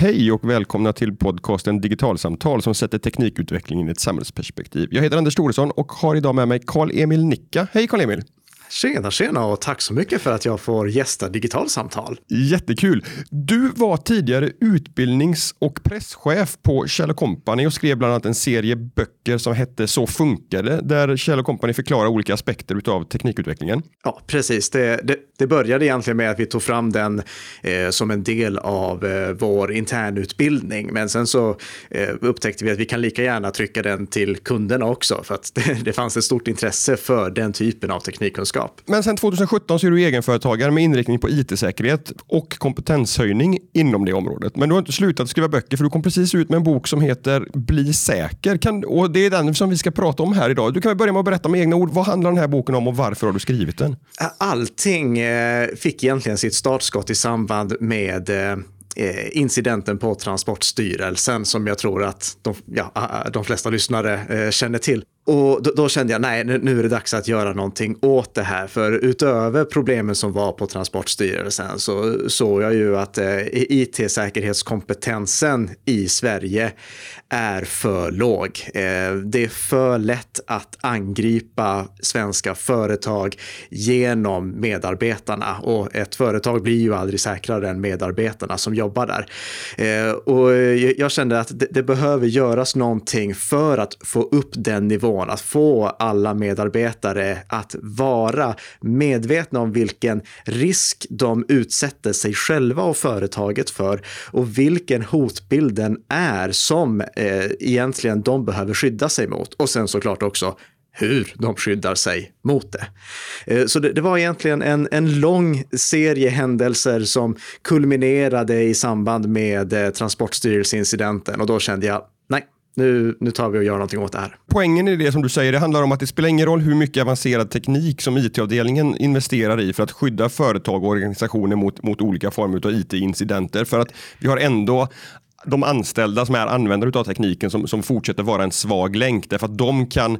Hej och välkomna till podcasten Digitalsamtal som sätter teknikutvecklingen i ett samhällsperspektiv. Jag heter Anders Thoresson och har idag med mig Karl-Emil Nicka. Hej Karl-Emil! Tjena, tjena och tack så mycket för att jag får gästa Digitalsamtal. Jättekul! Du var tidigare utbildnings och presschef på Kjell Company och skrev bland annat en serie böcker som hette Så funkar det, där Kjell Company förklarar olika aspekter av teknikutvecklingen. Ja, precis. Det, det, det, började egentligen med att vi tog fram den eh, som en del av eh, vår internutbildning, men sen så eh, upptäckte vi att vi kan lika gärna trycka den till kunderna också, för att det, det fanns ett stort intresse för den typen av teknikkunskap ledarskap. Men sen 2017 så är du egenföretagare med inriktning på it-säkerhet och kompetenshöjning inom det området. Men du har inte slutat skriva böcker för du kom precis ut med en bok som heter Bli säker. Kan, och det är den som vi ska prata om här idag. Du kan väl börja med att berätta med egna ord. Vad handlar den här boken om och varför har du skrivit den? Allting eh, fick egentligen sitt startskott i samband med eh, eh, incidenten på Transportstyrelsen som jag tror att de, ja, de flesta lyssnare känner till. Och då, då, kände jag, nej, nu är det dags att göra någonting åt det här. För utöver problemen som var på Transportstyrelsen så såg jag ju att eh, it-säkerhetskompetensen i Sverige är för låg. Eh, det är för lätt att angripa svenska företag genom medarbetarna och ett företag blir ju aldrig säkrare än medarbetarna som jobbar där. Eh, och jag kände att det, det behöver göras någonting för att få upp den nivån, att få alla medarbetare att vara medvetna om vilken risk de utsätter sig själva och företaget för och vilken hotbilden är som eh, egentligen de behöver skydda sig mot. Och sen såklart också hur de skyddar sig mot det. Eh, så det, det, var egentligen en, en lång serie händelser som kulminerade i samband med eh, Transportstyrelseincidenten och då kände jag, nej, nu, nu tar vi och gör någonting åt det här. Poängen i det som du säger, det handlar om att det spelar ingen roll hur mycket avancerad teknik som it-avdelningen investerar i för att skydda företag och organisationer mot, mot olika former av it-incidenter. För att vi har ändå de anställda som är användare av tekniken som, som fortsätter vara en svag länk därför att de kan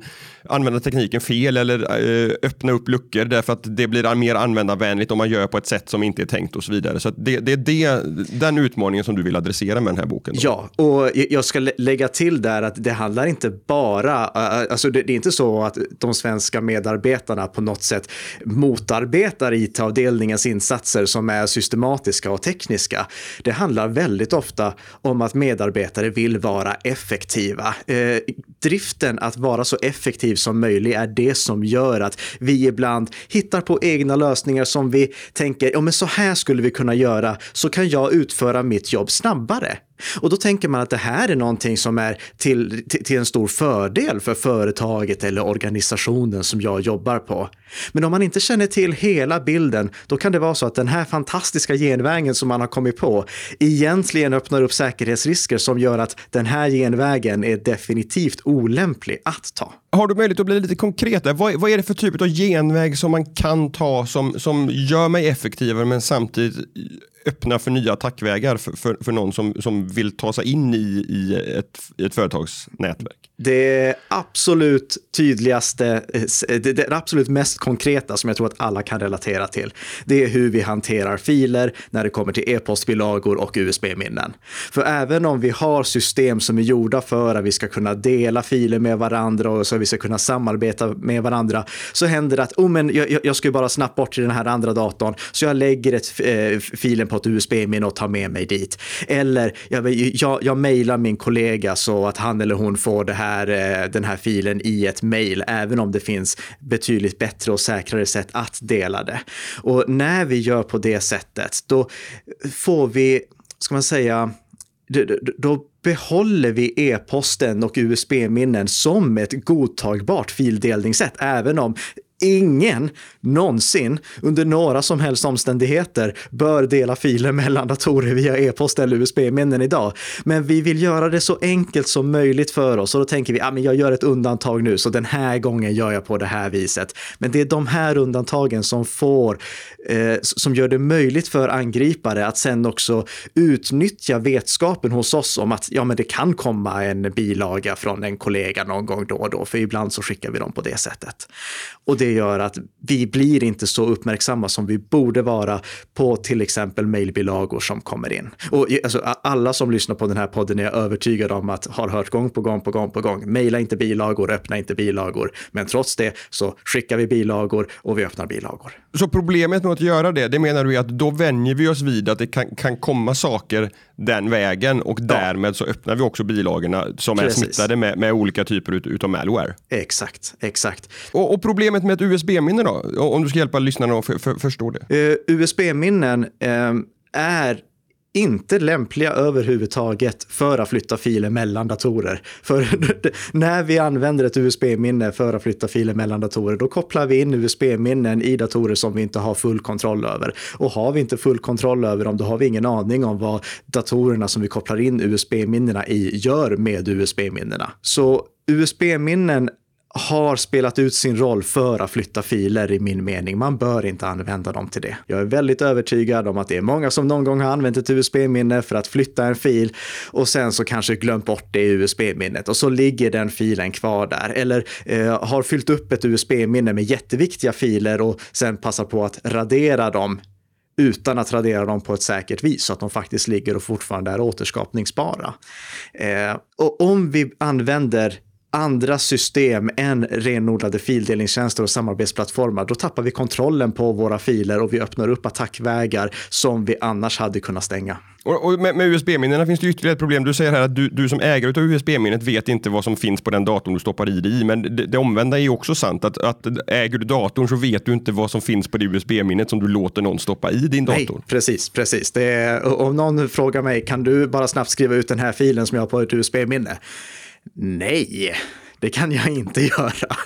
använda tekniken fel eller eh, öppna upp luckor därför att det blir mer användarvänligt om man gör på ett sätt som inte är tänkt och så vidare. Så det, det är det, den utmaningen som du vill adressera med den här boken. Då. Ja, och jag ska lägga till där att det handlar inte bara, alltså det, det är inte så att de svenska medarbetarna på något sätt motarbetar it-avdelningens insatser som är systematiska och tekniska. Det handlar väldigt ofta om om att medarbetare vill vara effektiva. Eh, driften att vara så effektiv som möjligt är det som gör att vi ibland hittar på egna lösningar som vi tänker, ja men så här skulle vi kunna göra, så kan jag utföra mitt jobb snabbare. Och då tänker man att det här är någonting som är till, till, till, en stor fördel för företaget eller organisationen som jag jobbar på. Men om man inte känner till hela bilden, då kan det vara så att den här fantastiska genvägen som man har kommit på egentligen öppnar upp säkerhetsrisker som gör att den här genvägen är definitivt olämplig att ta. Har du möjlighet att bli lite konkret? Vad, vad är det för typ av genväg som man kan ta som, som gör mig effektivare men samtidigt öppna för nya attackvägar för, för, för någon som, som vill ta sig in i, i, ett, i ett företagsnätverk? Det absolut tydligaste, eh, det absolut mest konkreta som jag tror att alla kan relatera till, det är hur vi hanterar filer när det kommer till e-postbilagor och USB-minnen. För även om vi har system som är gjorda för att vi ska kunna dela filer med varandra och så att vi ska kunna samarbeta med varandra, så händer det att oh, men jag, jag ska ju bara snabbt bort till den här andra datorn, så jag lägger ett, eh, filen på ett USB-minne och tar med mig dit. Eller jag, jag, jag mejlar min kollega så att han eller hon får det här, eh, den här filen i ett mejl, även om det finns betydligt bättre och säkrare sätt att dela det. Och när vi gör på det sättet, då får vi, ska man säga, då behåller vi e-posten och USB-minnen som ett godtagbart fildelningssätt, även om ingen någonsin under några som helst omständigheter bör dela filer mellan datorer via e-post eller USB-minnen idag. Men vi vill göra det så enkelt som möjligt för oss och då tänker vi, ah, men jag gör ett undantag nu så den här gången gör jag på det här viset. Men det är de här undantagen som får, eh, som gör det möjligt för angripare att sen också utnyttja vetskapen hos oss om att ja, men det kan komma en bilaga från en kollega någon gång då och då, för ibland så skickar vi dem på det sättet. Och det det gör att vi blir inte så uppmärksamma som vi borde vara på till exempel mejlbilagor som kommer in. Och eh, alltså, alla som lyssnar på den här podden är övertygade om att har hört gång på gång på gång på gång. Mejla inte bilagor, öppna inte bilagor. Men trots det så skickar vi bilagor och vi öppnar bilagor. Så problemet med att göra det, det menar du är att då vänjer vi oss vid att det kan, kan komma saker den vägen och därmed så öppnar vi också bilagorna som Precis. är smittade med, med olika typer ut, utav malware. Exakt, exakt. Och, och problemet med ett USB-minne då? Om du ska hjälpa lyssnarna att för, för, förstå det. Uh, eh, USB-minnen uh, är inte lämpliga överhuvudtaget för att flytta filer mellan datorer. För när vi använder ett USB-minne för att flytta filer mellan datorer, då kopplar vi in USB-minnen i datorer som vi inte har full kontroll över. Och har vi inte full kontroll över dem, då har vi ingen aning om vad datorerna som vi kopplar in USB-minnena i gör med USB-minnena. Så USB-minnen har spelat ut sin roll för att flytta filer i min mening. Man bör inte använda dem till det. Jag är väldigt övertygad om att det är många som någon gång har använt ett USB-minne för att flytta en fil och sen så kanske glömt bort det i USB-minnet och så ligger den filen kvar där. Eller eh, har fyllt upp ett USB-minne med jätteviktiga filer och sen passar på att radera dem utan att radera dem på ett säkert vis så att de faktiskt ligger och fortfarande är återskapningsbara. Eh, och om vi använder andra system än renodlade fildelningstjänster och samarbetsplattformar, då tappar vi kontrollen på våra filer och vi öppnar upp attackvägar som vi annars hade kunnat stänga. Och, och med, med USB-minnena finns det ytterligare ett problem. Du säger här att du, du som ägare av USB-minnet vet inte vad som finns på den datorn du stoppar i det i. Men det, det omvända är ju också sant. Att, att äger du datorn så vet du inte vad som finns på det USB-minnet som du låter någon stoppa i din dator. Nej, precis, precis. Är, om någon frågar mig, kan du bara snabbt skriva ut den här filen som jag har på ett USB-minne? Nej, det kan jag inte göra.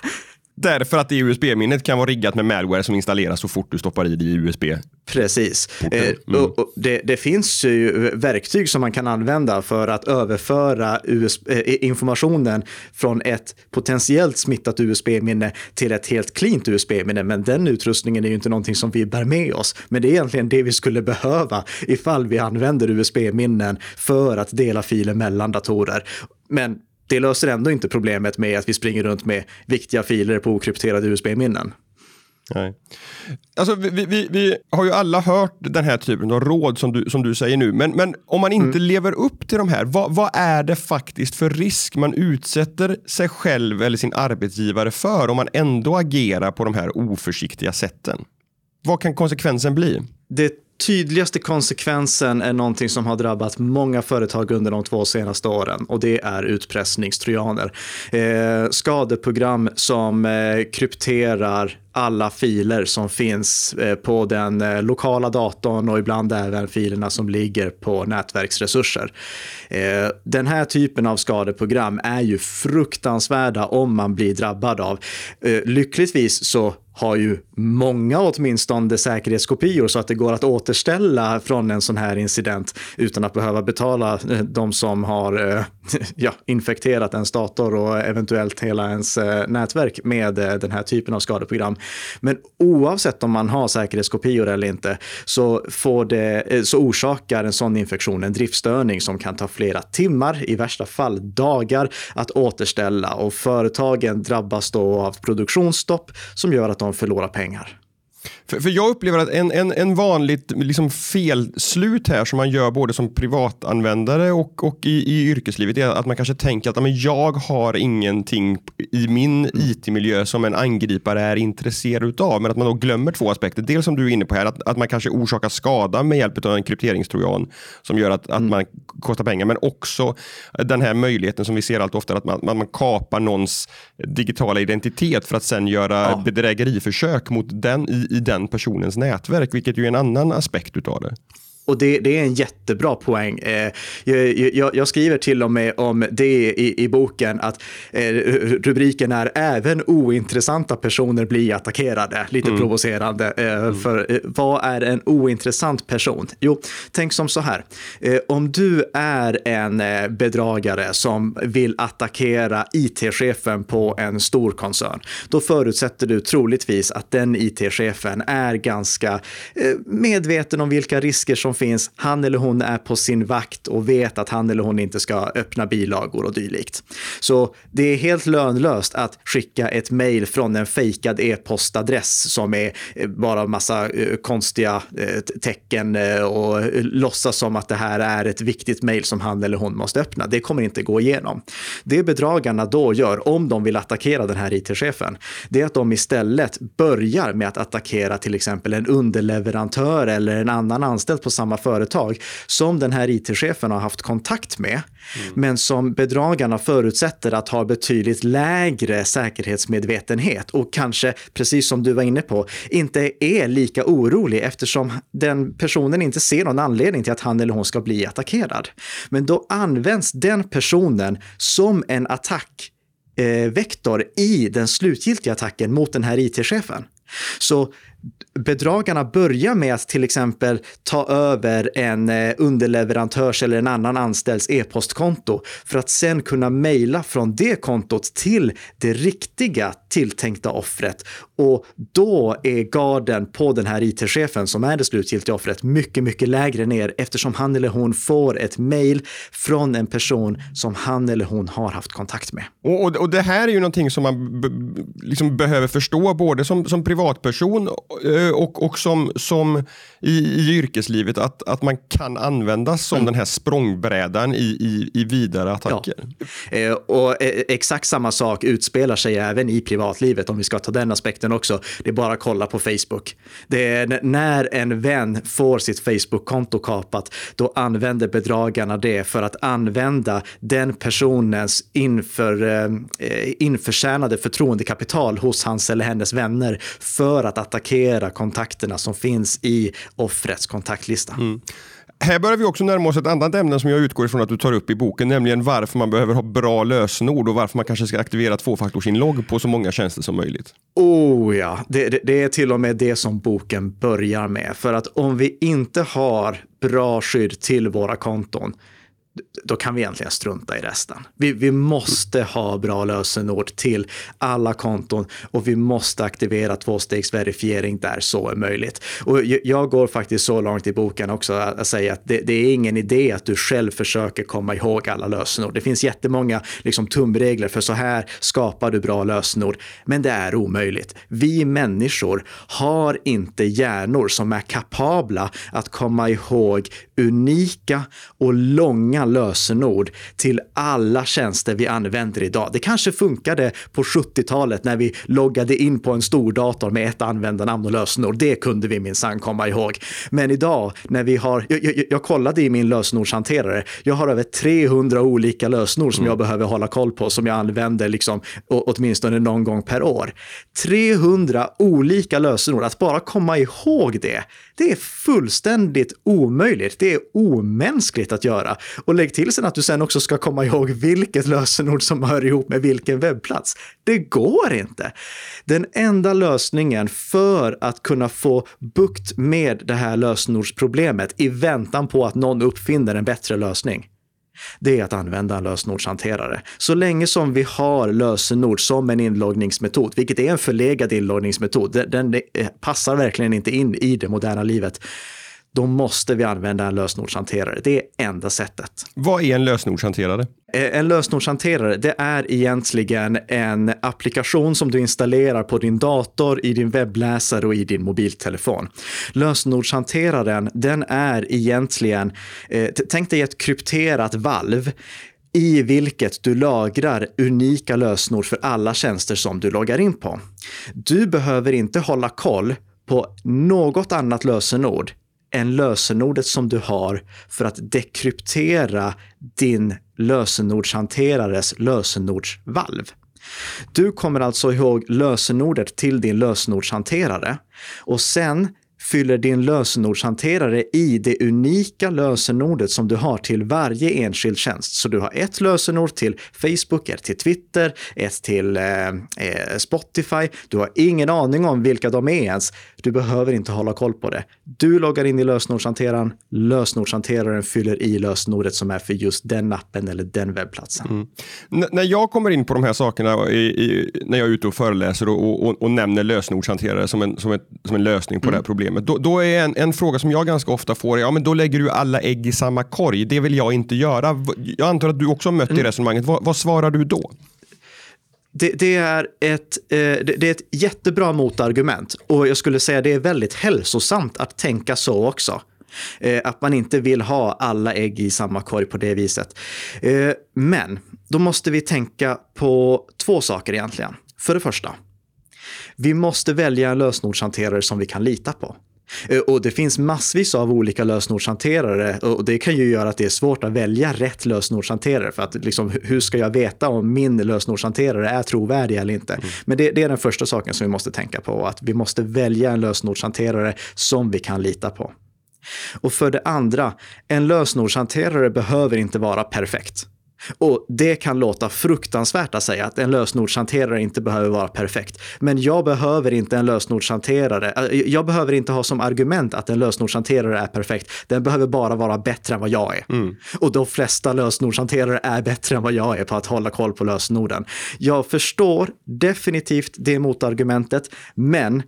Därför att det USB-minnet kan vara riggat med malware som installeras så fort du stoppar i det i USB. Precis. Eh, mm. och, och det, det, finns ju verktyg som man kan använda för att överföra USB, eh, informationen från ett potentiellt smittat USB-minne till ett helt cleant USB-minne. Men den utrustningen är ju inte någonting som vi bär med oss. Men det är egentligen det vi skulle behöva ifall vi använder USB-minnen för att dela filer mellan datorer. Men det löser ändå inte problemet med att vi springer runt med viktiga filer på okrypterade USB-minnen. Nej. Alltså, vi, vi, vi, har ju alla hört den här typen av råd som du, som du säger nu, men, men om man inte mm. lever upp till de här, vad, vad, är det faktiskt för risk man utsätter sig själv eller sin arbetsgivare för om man ändå agerar på de här oförsiktiga sätten? Vad kan konsekvensen bli? Det tydligaste konsekvensen är någonting som har drabbat många företag under de två senaste åren och det är utpressningstrojaner. Eh, skadeprogram som eh, krypterar alla filer som finns eh, på den eh, lokala datorn och ibland även filerna som ligger på nätverksresurser. Eh, den här typen av skadeprogram är ju fruktansvärda om man blir drabbad av. Lyckligtvis så har ju många åtminstone säkerhetskopior så att det går att återställa från en sån här incident utan att behöva betala de som har ja, infekterat ens dator och eventuellt hela ens eh, nätverk med eh, den här typen av skadeprogram. Men oavsett om man har säkerhetskopior eller inte så, får det, eh, så orsakar en sån infektion en driftstörning som kan ta flera timmar, i värsta fall dagar, att återställa och företagen drabbas då av produktionsstopp som gör att de förlorar pengar. För, för jag upplever att en, en, en vanligt liksom felslut här som man gör både som privatanvändare och, och i, i yrkeslivet är att man kanske tänker att men jag har ingenting i min mm. IT-miljö som en angripare är intresserad av. Men att man då glömmer två aspekter. Dels som du är inne på här, att, att man kanske orsakar skada med hjälp av en krypteringstrojan som gör att, att mm. man kostar pengar. Men också den här möjligheten som vi ser allt oftare att man, man, man kapar någons digitala identitet för att sen göra ja. bedrägeriförsök mot den i, i den personens nätverk, vilket ju är en annan aspekt utav det. Och det, det, är en jättebra poäng. Eh, jag, jag, jag, skriver till och med om det i, i boken att eh, rubriken är även ointressanta personer blir attackerade. Lite mm. provocerande. Eh. För vad är en ointressant person? Jo, tänk som så här. Om du är en bedragare som vill attackera it-chefen på en stor koncern, då förutsätter du troligtvis att den it-chefen är ganska medveten om vilka risker som som finns, han eller hon är på sin vakt och vet att han eller hon inte ska öppna bilagor och dylikt. Så det är helt lönlöst att skicka ett mejl från en fejkad e-postadress som är eh, bara massa eh, konstiga eh, tecken och låtsas som att det här är ett viktigt mejl som han eller hon måste öppna. Det kommer inte gå igenom. Det bedragarna då gör, om de vill attackera den här it-chefen, det är att de istället börjar med att attackera till exempel en underleverantör eller en annan anställd på samma företag som den här it-chefen har haft kontakt med, mm. men som bedragarna förutsätter att ha betydligt lägre säkerhetsmedvetenhet och kanske, precis som du var inne på, inte är lika orolig eftersom den personen inte ser någon anledning till att han eller hon ska bli attackerad. Men då används den personen som en attackvektor eh, i den slutgiltiga attacken mot den här it-chefen. Så bedragarna börjar med att till exempel ta över en eh, underleverantörs eller en annan anställds e-postkonto för att sen kunna mejla från det kontot till det riktiga tilltänkta offret. Och då är garden på den här it-chefen som är det slutgiltiga offret mycket, mycket lägre ner eftersom han eller hon får ett mejl från en person som han eller hon har haft kontakt med. Och, och, och det här är ju någonting som man liksom behöver förstå både som, som privatperson och, och, och som, som i, i yrkeslivet att, att man kan användas som mm. den här språngbrädan i, i, i vidare attacker. Ja. Eh, och eh, exakt samma sak utspelar sig även i privatlivet om vi ska ta den aspekten också. Det är bara att kolla på Facebook. Det är när en vän får sitt Facebook-konto kapat, då använder bedragarna det för att använda den personens inför, eh, införtjänade förtroendekapital hos hans eller hennes vänner för att attackera kontakterna som finns i offrets kontaktlista. Mm. Här börjar vi också närma oss ett annat ämne som jag utgår ifrån att du tar upp i boken, nämligen varför man behöver ha bra lösenord och varför man kanske ska aktivera tvåfaktorsinlogg på så många tjänster som möjligt. Oh ja, det, det, det, är till och med det som boken börjar med. För att om vi inte har bra skydd till våra konton, då kan vi egentligen strunta i resten. Vi, vi måste ha bra lösenord till alla konton och vi måste aktivera tvåstegsverifiering där så är möjligt. Och jag går faktiskt så långt i boken också att säga att det, det, är ingen idé att du själv försöker komma ihåg alla lösenord. Det finns jättemånga liksom, tumregler för så här skapar du bra lösenord, men det är omöjligt. Vi människor har inte hjärnor som är kapabla att komma ihåg unika och långa lösenord till alla tjänster vi använder idag. Det kanske funkade på 70-talet när vi loggade in på en stor dator med ett användarnamn och lösenord. Det kunde vi minsann komma ihåg. Men idag när vi har, jag, jag, jag kollade i min lösenordshanterare, jag har över 300 olika lösenord som mm. jag behöver hålla koll på som jag använder liksom, åtminstone någon gång per år. 300 olika lösenord, att bara komma ihåg det, det är fullständigt omöjligt. Det är omänskligt att göra. Och lägg till sen att du sen också ska komma ihåg vilket lösenord som hör ihop med vilken webbplats. Det går inte. Den enda lösningen för att kunna få bukt med det här lösenordsproblemet i väntan på att någon uppfinner en bättre lösning, det är att använda en lösenordshanterare. Så länge som vi har lösenord som en inloggningsmetod, vilket är en förlegad inloggningsmetod, den, den passar verkligen inte in i det moderna livet, då måste vi använda en lösenordshanterare. Det är enda sättet. Vad är en lösenordshanterare? Eh, en lösenordshanterare, det är egentligen en applikation som du installerar på din dator, i din webbläsare och i din mobiltelefon. Lösenordshanteraren, den är egentligen, eh, tänk dig ett krypterat valv i vilket du lagrar unika lösenord för alla tjänster som du loggar in på. Du behöver inte hålla koll på något annat lösenord än lösenordet som du har för att dekryptera din lösenordshanterares lösenordsvalv. Du kommer alltså ihåg lösenordet till din lösenordshanterare och sen fyller din lösenordshanterare i det unika lösenordet som du har till varje enskild tjänst. Så du har ett lösenord till Facebook, ett till Twitter, ett till eh, eh, Spotify. Du har ingen aning om vilka de är ens. Du behöver inte hålla koll på det. Du loggar in i lösenordshanteraren, lösenordshanteraren fyller i lösenordet som är för just den appen eller den webbplatsen. Mm. när jag kommer in på de här sakerna i, i, när jag är ute och föreläser och, och, och nämner lösenordshanterare som en, som, ett, som en lösning på mm. det här problemet systemet. Då, då är en, en, fråga som jag ganska ofta får, ja men då lägger du alla ägg i samma korg. Det vill jag inte göra. Jag antar att du också har mött mm. det resonemanget. Vad, vad svarar du då? Det, det, är ett, eh, det, är ett jättebra motargument och jag skulle säga det är väldigt hälsosamt att tänka så också. Eh, att man inte vill ha alla ägg i samma korg på det viset. Eh, men då måste vi tänka på två saker egentligen. För det första, vi måste välja en lösenordshanterare som vi kan lita på. Eh, och det finns massvis av olika lösenordshanterare och det kan ju göra att det är svårt att välja rätt lösenordshanterare. För att liksom, hur ska jag veta om min lösenordshanterare är trovärdig eller inte? Mm. Men det, det, är den första saken som vi måste tänka på, att vi måste välja en lösenordshanterare som vi kan lita på. Och för det andra, en lösenordshanterare behöver inte vara perfekt. Och det kan låta fruktansvärt att säga att en lösenordshanterare inte behöver vara perfekt. Men jag behöver inte en lösenordshanterare. Eh, jag behöver inte ha som argument att en lösenordshanterare är perfekt. Den behöver bara vara bättre än vad jag är. Mm. Och de flesta lösenordshanterare är bättre än vad jag är på att hålla koll på lösenorden. Jag förstår definitivt det motargumentet, men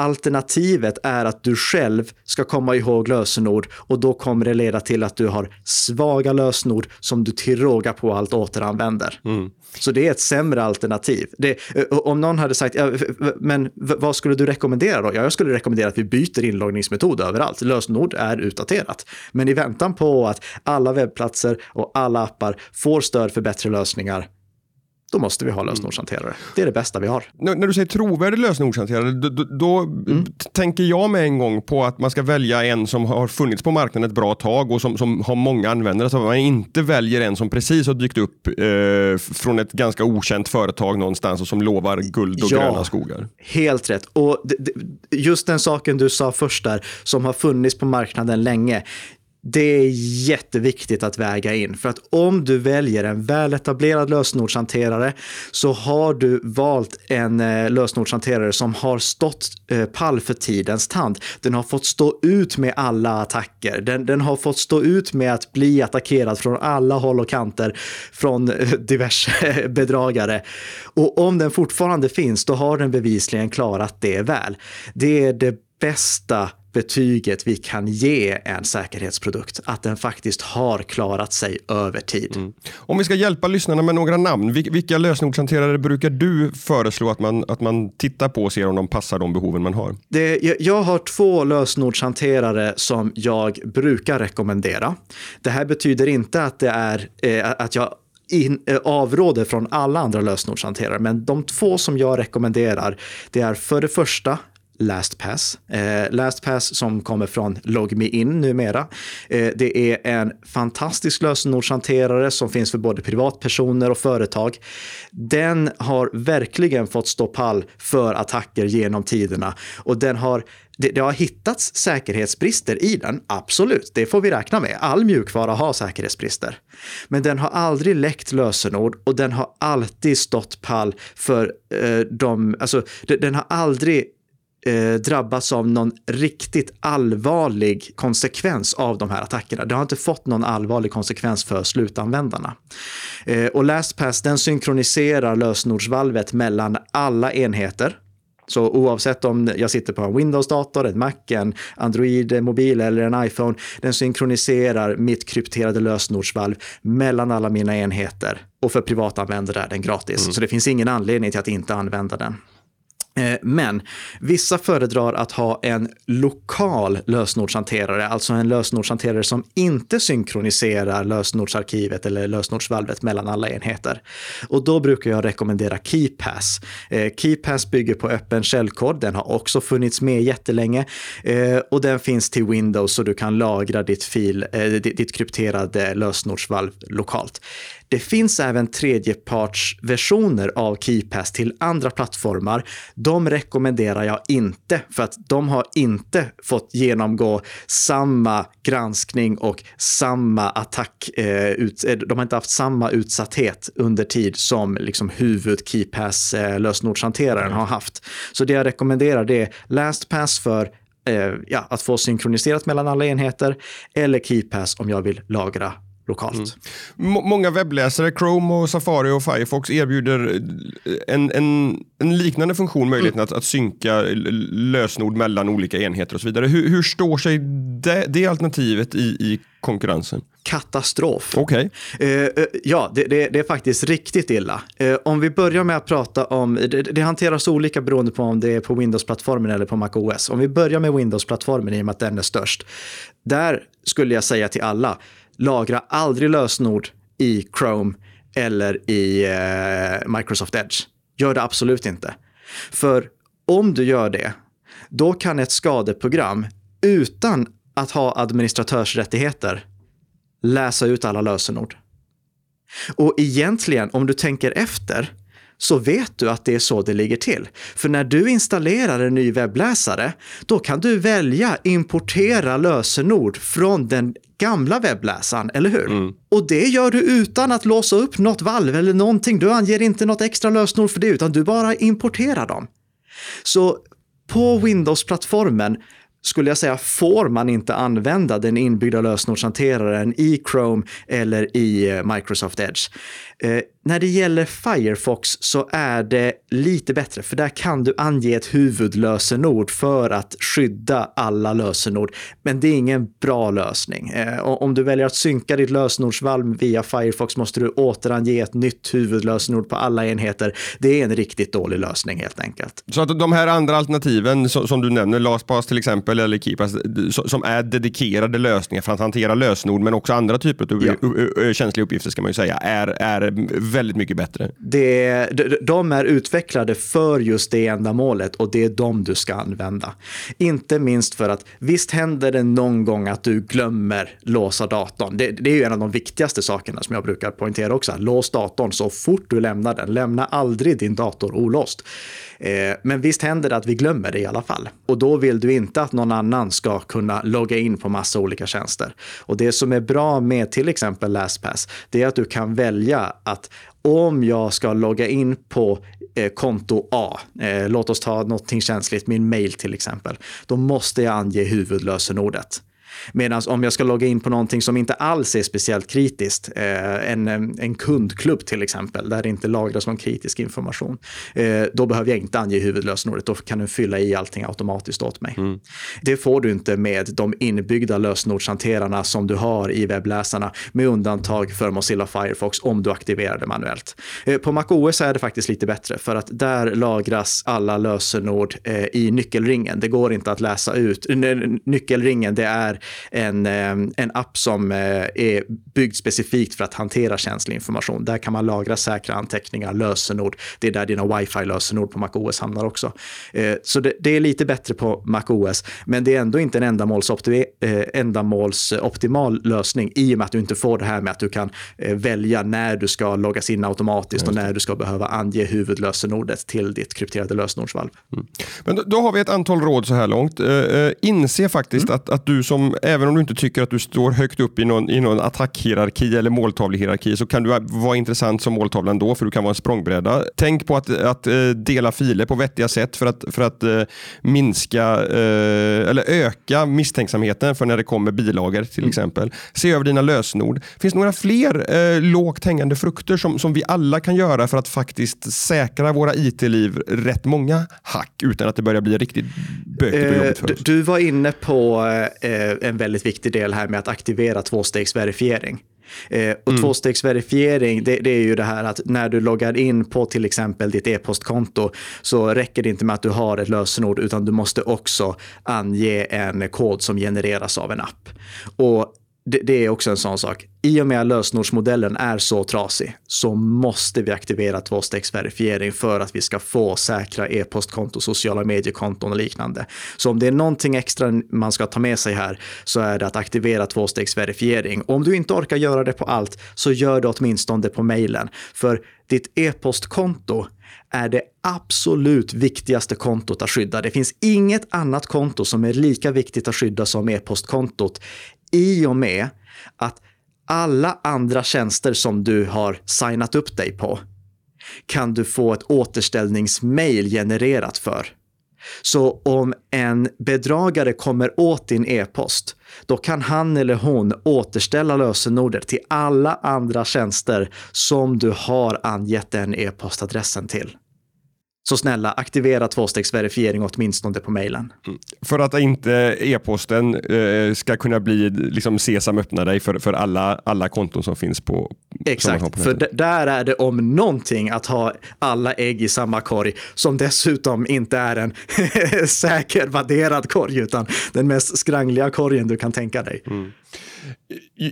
Alternativet är att du själv ska komma ihåg lösenord och då kommer det leda till att du har svaga lösenord som du till råga på allt återanvänder. Mm. Så det är ett sämre alternativ. Det, eh, om någon hade sagt, ja, men vad skulle du rekommendera då? Ja, jag skulle rekommendera att vi byter inloggningsmetod överallt. Lösenord är utdaterat. Men i väntan på att alla webbplatser och alla appar får stöd för bättre lösningar, då måste vi ha lösenordshanterare. Det är det bästa vi har. N när du säger trovärdig lösenordshanterare, då, då, då mm. tänker jag med en gång på att man ska välja en som har funnits på marknaden ett bra tag och som, som har många användare. Så att man inte väljer en som precis har dykt upp eh, från ett ganska okänt företag någonstans och som lovar guld och ja, gröna skogar. Helt rätt. Och just den saken du sa först där, som har funnits på marknaden länge det är jätteviktigt att väga in. För att om du väljer en väletablerad lösenordshanterare så har du valt en eh, lösenordshanterare som har stått eh, pall för tidens tand. Den har fått stå ut med alla attacker. Den, den har fått stå ut med att bli attackerad från alla håll och kanter från eh, diverse bedragare. Och om den fortfarande finns, då har den bevisligen klarat det väl. Det är det bästa betyget vi kan ge en säkerhetsprodukt, att den faktiskt har klarat sig över tid. Mm. Om vi ska hjälpa lyssnarna med några namn, vilka lösenordshanterare brukar du föreslå att man, att man tittar på och ser om de passar de behoven man har? Det, jag har två lösenordshanterare som jag brukar rekommendera. Det här betyder inte att det är eh, att jag in, eh, avråder från alla andra lösenordshanterare, men de två som jag rekommenderar, det är för det första LastPass. Eh, LastPass som kommer från LogMeIn numera. Eh, det är en fantastisk lösenordshanterare som finns för både privatpersoner och företag. Den har verkligen fått stå pall för attacker genom tiderna och den har det, det, har hittats säkerhetsbrister i den, absolut, det får vi räkna med. All mjukvara har säkerhetsbrister. Men den har aldrig läckt lösenord och den har alltid stått pall för eh, de, alltså den har aldrig eh, drabbats av någon riktigt allvarlig konsekvens av de här attackerna. Det har inte fått någon allvarlig konsekvens för slutanvändarna. Eh, och LastPass den synkroniserar lösenordsvalvet mellan alla enheter så oavsett om jag sitter på en Windows-dator, en Mac, en Android-mobil eller en iPhone, den synkroniserar mitt krypterade lösenordsvalv mellan alla mina enheter. Och för privatanvändare är den gratis, mm. så det finns ingen anledning till att inte använda den. Eh, men vissa föredrar att ha en lokal lösenordshanterare, alltså en lösenordshanterare som inte synkroniserar lösenordsarkivet eller lösenordsvalvet mellan alla enheter. Och då brukar jag rekommendera KeyPass. Eh, KeyPass bygger på öppen källkod, den har också funnits med jättelänge eh, och den finns till Windows så du kan lagra ditt, fil, ditt krypterade lösenordsvalv lokalt. Det finns även tredjepartsversioner av KeyPass till andra plattformar. De rekommenderar jag inte för att de har inte fått genomgå samma granskning och samma attack. Eh, ut, eh, de har inte haft samma utsatthet under tid som liksom huvud KeyPass eh, lösenordshanteraren har haft. Så det jag rekommenderar det är LastPass för eh, ja, att få synkroniserat mellan alla enheter eller KeyPass om jag vill lagra lokalt. Mm. Många webbläsare, Chrome, och Safari och Firefox erbjuder en, en, en liknande funktion, möjligheten mm. att, att synka lösenord mellan olika enheter och så vidare. Hur, hur står sig det, det alternativet i, i konkurrensen? Katastrof. Okay. Eh, eh, ja, det, det, det, är faktiskt riktigt illa. Eh, om vi börjar med att prata om, det, det hanteras olika beroende på om det är på Windows-plattformen eller på MacOS. Om vi börjar med Windows-plattformen i och med att den är störst. Där skulle jag säga till alla, lagra aldrig lösenord i Chrome eller i eh, Microsoft Edge. Gör det absolut inte. För om du gör det, då kan ett skadeprogram utan att ha administratörsrättigheter läsa ut alla lösenord. Och egentligen, om du tänker efter, så vet du att det är så det ligger till. För när du installerar en ny webbläsare, då kan du välja importera lösenord från den gamla webbläsaren, eller hur? Mm. Och det gör du utan att låsa upp något valv eller någonting. Du anger inte något extra lösenord för det, utan du bara importerar dem. Så på Windows-plattformen skulle jag säga, får man inte använda den inbyggda lösenordshanteraren i Chrome eller i eh, Microsoft Edge. Eh, när det gäller Firefox så är det lite bättre, för där kan du ange ett huvudlösenord för att skydda alla lösenord. Men det är ingen bra lösning. Eh, om du väljer att synka ditt lösenordsvalv via Firefox måste du återange ett nytt huvudlösenord på alla enheter. Det är en riktigt dålig lösning helt enkelt. Så att de här andra alternativen som du nämner, LastPass till exempel, eller KeePass, som är dedikerade lösningar för att hantera lösenord, men också andra typer av ja. känsliga uppgifter ska man ju säga, är, är väldigt mycket bättre. Det, de är utvecklade för just det ändamålet och det är de du ska använda. Inte minst för att visst händer det någon gång att du glömmer låsa datorn. Det, det är ju en av de viktigaste sakerna som jag brukar poängtera också. Lås datorn så fort du lämnar den. Lämna aldrig din dator olåst. Eh, men visst händer det att vi glömmer det i alla fall. Och då vill du inte att någon annan ska kunna logga in på massa olika tjänster. Och det som är bra med till exempel LastPass, det är att du kan välja att om jag ska logga in på eh, konto A, eh, låt oss ta någonting känsligt, min mail till exempel, då måste jag ange huvudlösenordet. Medan om jag ska logga in på någonting som inte alls är speciellt kritiskt, eh, en, en kundklubb till exempel, där det inte lagras någon kritisk information, eh, då behöver jag inte ange huvudlösenordet. Då kan den fylla i allting automatiskt åt mig. Mm. Det får du inte med de inbyggda lösenordshanterarna som du har i webbläsarna, med undantag för Mozilla Firefox om du aktiverar det manuellt. Eh, på MacOS är det faktiskt lite bättre, för att där lagras alla lösenord i nyckelringen. Det går inte att läsa ut. Nyckelringen, det är en, eh, en app som eh, är byggd specifikt för att hantera känslig information. Där kan man lagra säkra anteckningar, lösenord. Det är där dina wifi-lösenord på MacOS hamnar också. Eh, så det, det är lite bättre på MacOS, men det är ändå inte en ändamålsoptimal lösning i och med att du inte får det här med att du kan välja när du ska loggas in automatiskt och när du ska behöva ange huvudlösenordet till ditt krypterade lösenordsvalv. Mm. Men då, då, har vi ett antal råd så här långt. Uh, inse faktiskt mm. att, att du som även om du inte tycker att du står högt upp i någon, i någon attackhierarki eller måltavlehierarki så kan du vara intressant som måltavla ändå för du kan vara en språngbräda. Tänk på att, att eh, dela filer på vettiga sätt för att, för att uh, minska uh, eller öka misstänksamheten för när det kommer bilagor till mm. exempel. Se över dina lösenord. Finns det några fler lågt hängande frukter som, som vi alla kan göra för att faktiskt säkra våra IT-liv rätt många hack utan att det börjar bli riktigt bökigt och jobbigt för oss? Du var inne på en väldigt viktig del här med att aktivera tvåstegsverifiering. Eh, och mm. tvåstegsverifiering, det, det, är ju det här att när du loggar in på till exempel ditt e-postkonto så räcker det inte med att du har ett lösenord utan du måste också ange en kod som genereras av en app. Och det, det, är också en sån sak. I och med att lösenordsmodellen är så trasig så måste vi aktivera tvåstegsverifiering för att vi ska få säkra e-postkonton, sociala mediekonton och liknande. Så om det är någonting extra man ska ta med sig här så är det att aktivera tvåstegsverifiering. Om du inte orkar göra det på allt så gör det åtminstone det på mejlen. För ditt e-postkonto är det absolut viktigaste kontot att skydda. Det finns inget annat konto som är lika viktigt att skydda som e-postkontot i och med att alla andra tjänster som du har signat upp dig på kan du få ett återställningsmail genererat för. Så om en bedragare kommer åt din e-post, då kan han eller hon återställa lösenordet till alla andra tjänster som du har angett den e-postadressen till. Så snälla, aktivera tvåstegsverifiering åtminstone på mejlen. Mm. För att inte e-posten eh, ska kunna bli liksom sesam öppna dig för, för alla, alla konton som finns på Exakt, på för där är det om någonting att ha alla ägg i samma korg som dessutom inte är en säker vadderad korg utan den mest skrangliga korgen du kan tänka dig. Mm.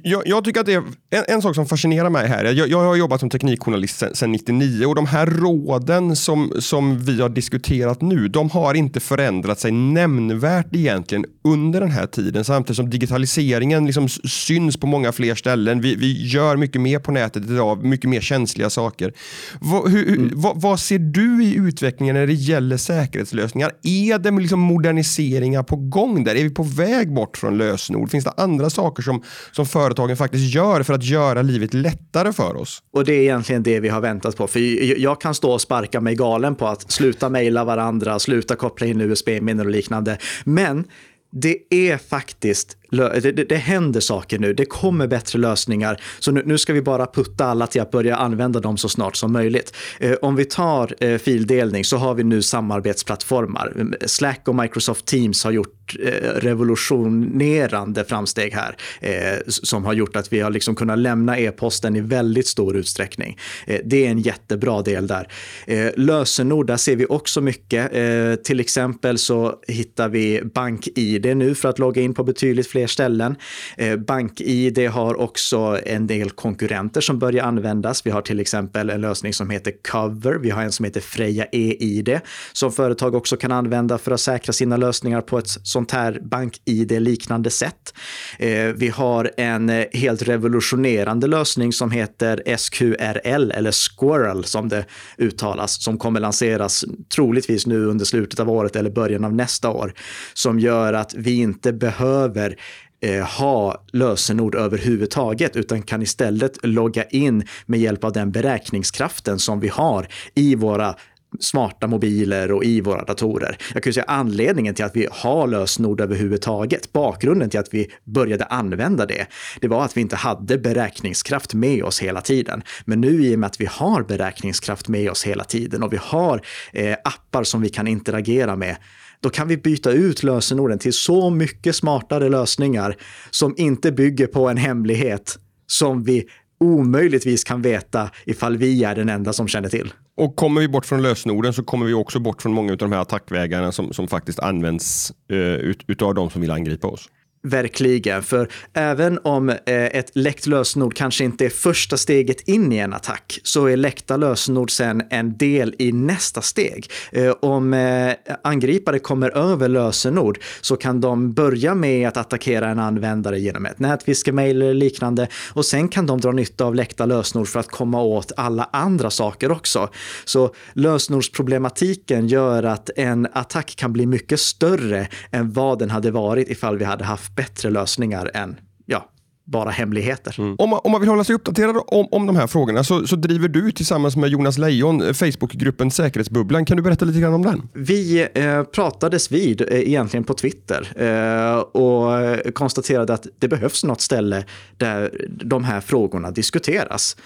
Jag, jag, tycker att det är en, en, sak som fascinerar mig här. Jag, jag har jobbat som teknikjournalist sedan 99 och de här råden som, som vi har diskuterat nu, de har inte förändrat sig nämnvärt egentligen under den här tiden. Samtidigt som digitaliseringen liksom syns på många fler ställen. Vi, vi gör mycket mer på nätet idag, mycket mer känsliga saker. Vad, hur, mm. vad, vad ser du i utvecklingen när det gäller säkerhetslösningar? Är det liksom moderniseringar på gång där? Är vi på väg bort från lösenord? Finns det andra saker som som, företagen faktiskt gör för att göra livet lättare för oss. Och det är egentligen det vi har väntat på. För jag kan stå och sparka mig galen på att sluta mejla varandra, sluta koppla in USB-minnen och liknande. Men det är faktiskt det, det, det, händer saker nu. Det kommer bättre lösningar. Så nu, nu, ska vi bara putta alla till att börja använda dem så snart som möjligt. Eh, om vi tar eh, fildelning så har vi nu samarbetsplattformar. Mm, Slack och Microsoft Teams har gjort eh, revolutionerande framsteg här eh, som har gjort att vi har liksom kunnat lämna e-posten i väldigt stor utsträckning. Eh, det är en jättebra del där. Eh, lösenord, där ser vi också mycket. Eh, till exempel så hittar vi BankID nu för att logga in på betydligt fler fler ställen. Eh, BankID har också en del konkurrenter som börjar användas. Vi har till exempel en lösning som heter Cover. Vi har en som heter Freja EID som företag också kan använda för att säkra sina lösningar på ett sånt här BankID liknande sätt. Eh, vi har en eh, helt revolutionerande lösning som heter SQRL eller Squirrel som det uttalas som kommer lanseras troligtvis nu under slutet av året eller början av nästa år som gör att vi inte behöver eh, ha lösenord överhuvudtaget utan kan istället logga in med hjälp av den beräkningskraften som vi har i våra smarta mobiler och i våra datorer. Jag kan säga anledningen till att vi har lösenord överhuvudtaget, bakgrunden till att vi började använda det, det var att vi inte hade beräkningskraft med oss hela tiden. Men nu i och med att vi har beräkningskraft med oss hela tiden och vi har eh, appar som vi kan interagera med, då kan vi byta ut lösenorden till så mycket smartare lösningar som inte bygger på en hemlighet som vi omöjligtvis kan veta ifall vi är den enda som känner till. Och kommer vi bort från lösenorden så kommer vi också bort från många av de här attackvägarna som, som faktiskt används eh, ut, utav de som vill angripa oss. Verkligen, för även om eh, ett läckt lösenord kanske inte är första steget in i en attack så är läckta lösenord sen en del i nästa steg. Eh, om eh, angripare kommer över lösenord så kan de börja med att attackera en användare genom ett nätfiskemail eller liknande och sen kan de dra nytta av läckta lösenord för att komma åt alla andra saker också. Så lösenordsproblematiken gör att en attack kan bli mycket större än vad den hade varit ifall vi hade haft bättre lösningar än ja, bara hemligheter. Mm. Om, man, om man vill hålla sig uppdaterad om, om de här frågorna så, så driver du tillsammans med Jonas Lejon eh, Facebookgruppen Säkerhetsbubblan. Kan du berätta lite grann om den? Vi eh, pratades vid eh, egentligen på Twitter eh, och konstaterade att det behövs något ställe där de här frågorna diskuteras.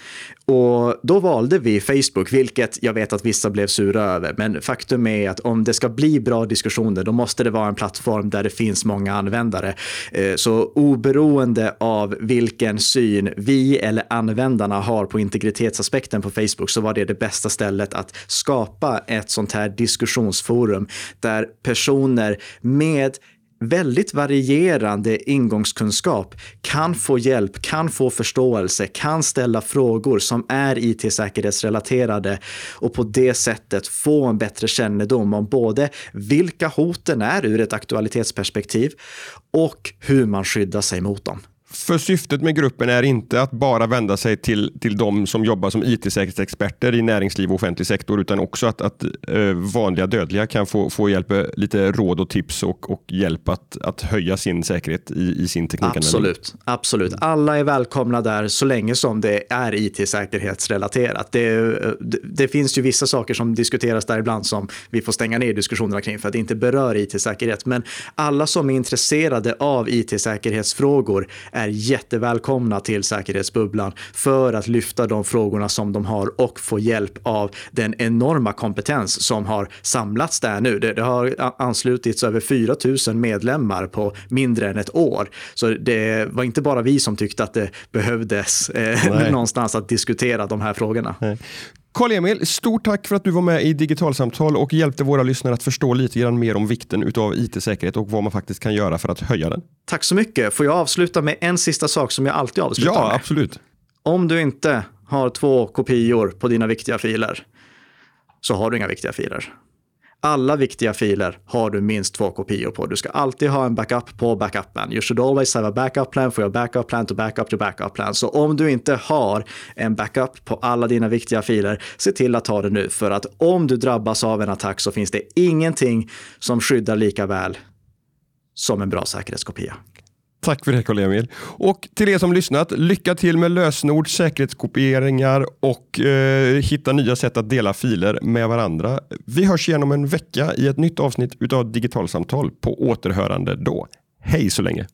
Och då valde vi Facebook, vilket jag vet att vissa blev sura över. Men faktum är att om det ska bli bra diskussioner, då måste det vara en plattform där det finns många användare. Eh, så oberoende av vilken syn vi eller användarna har på integritetsaspekten på Facebook så var det det bästa stället att skapa ett sånt här diskussionsforum där personer med väldigt varierande ingångskunskap kan få hjälp, kan få förståelse, kan ställa frågor som är it-säkerhetsrelaterade och på det sättet få en bättre kännedom om både vilka hoten är ur ett aktualitetsperspektiv och hur man skyddar sig mot dem. För syftet med gruppen är inte att bara vända sig till, till de som jobbar som it-säkerhetsexperter i näringsliv och offentlig sektor utan också att, att eh, vanliga dödliga kan få, få hjälp, lite råd och tips och, och hjälp att, att höja sin säkerhet i, i sin teknik. Absolut, absolut. Alla är välkomna där så länge som det är it-säkerhetsrelaterat. Det, det, det, finns ju vissa saker som diskuteras där ibland som vi får stänga ner diskussionerna kring för att det inte berör it-säkerhet. Men alla som är intresserade av it-säkerhetsfrågor är jättevälkomna till säkerhetsbubblan för att lyfta de frågorna som de har och få hjälp av den enorma kompetens som har samlats där nu. Det, det har anslutits över 4 000 medlemmar på mindre än ett år. Så det var inte bara vi som tyckte att det behövdes eh, någonstans att diskutera de här frågorna. Karl-Emil, stort tack för att du var med i Digitalsamtal och hjälpte våra lyssnare att förstå lite grann mer om vikten av it-säkerhet och vad man faktiskt kan göra för att höja den. Tack så mycket. Får jag avsluta med en sista sak som jag alltid avslutar ja, med? Ja, absolut. Om du inte har två kopior på dina viktiga filer så har du inga viktiga filer alla viktiga filer har du minst två kopior på. Du ska alltid ha en backup på backupen. You should always have a backup plan for your backup plan to backup your backup plan. Så om du inte har en backup på alla dina viktiga filer, se till att ha det nu. För att om du drabbas av en attack så finns det ingenting som skyddar lika väl som en bra säkerhetskopia. Tack för det Karl-Emil. Och till er som lyssnat, lycka till med lösenord, säkerhetskopieringar och eh, hitta nya sätt att dela filer med varandra. Vi hörs igen om en vecka i ett nytt avsnitt av Digitalsamtal på återhörande då. Hej så länge!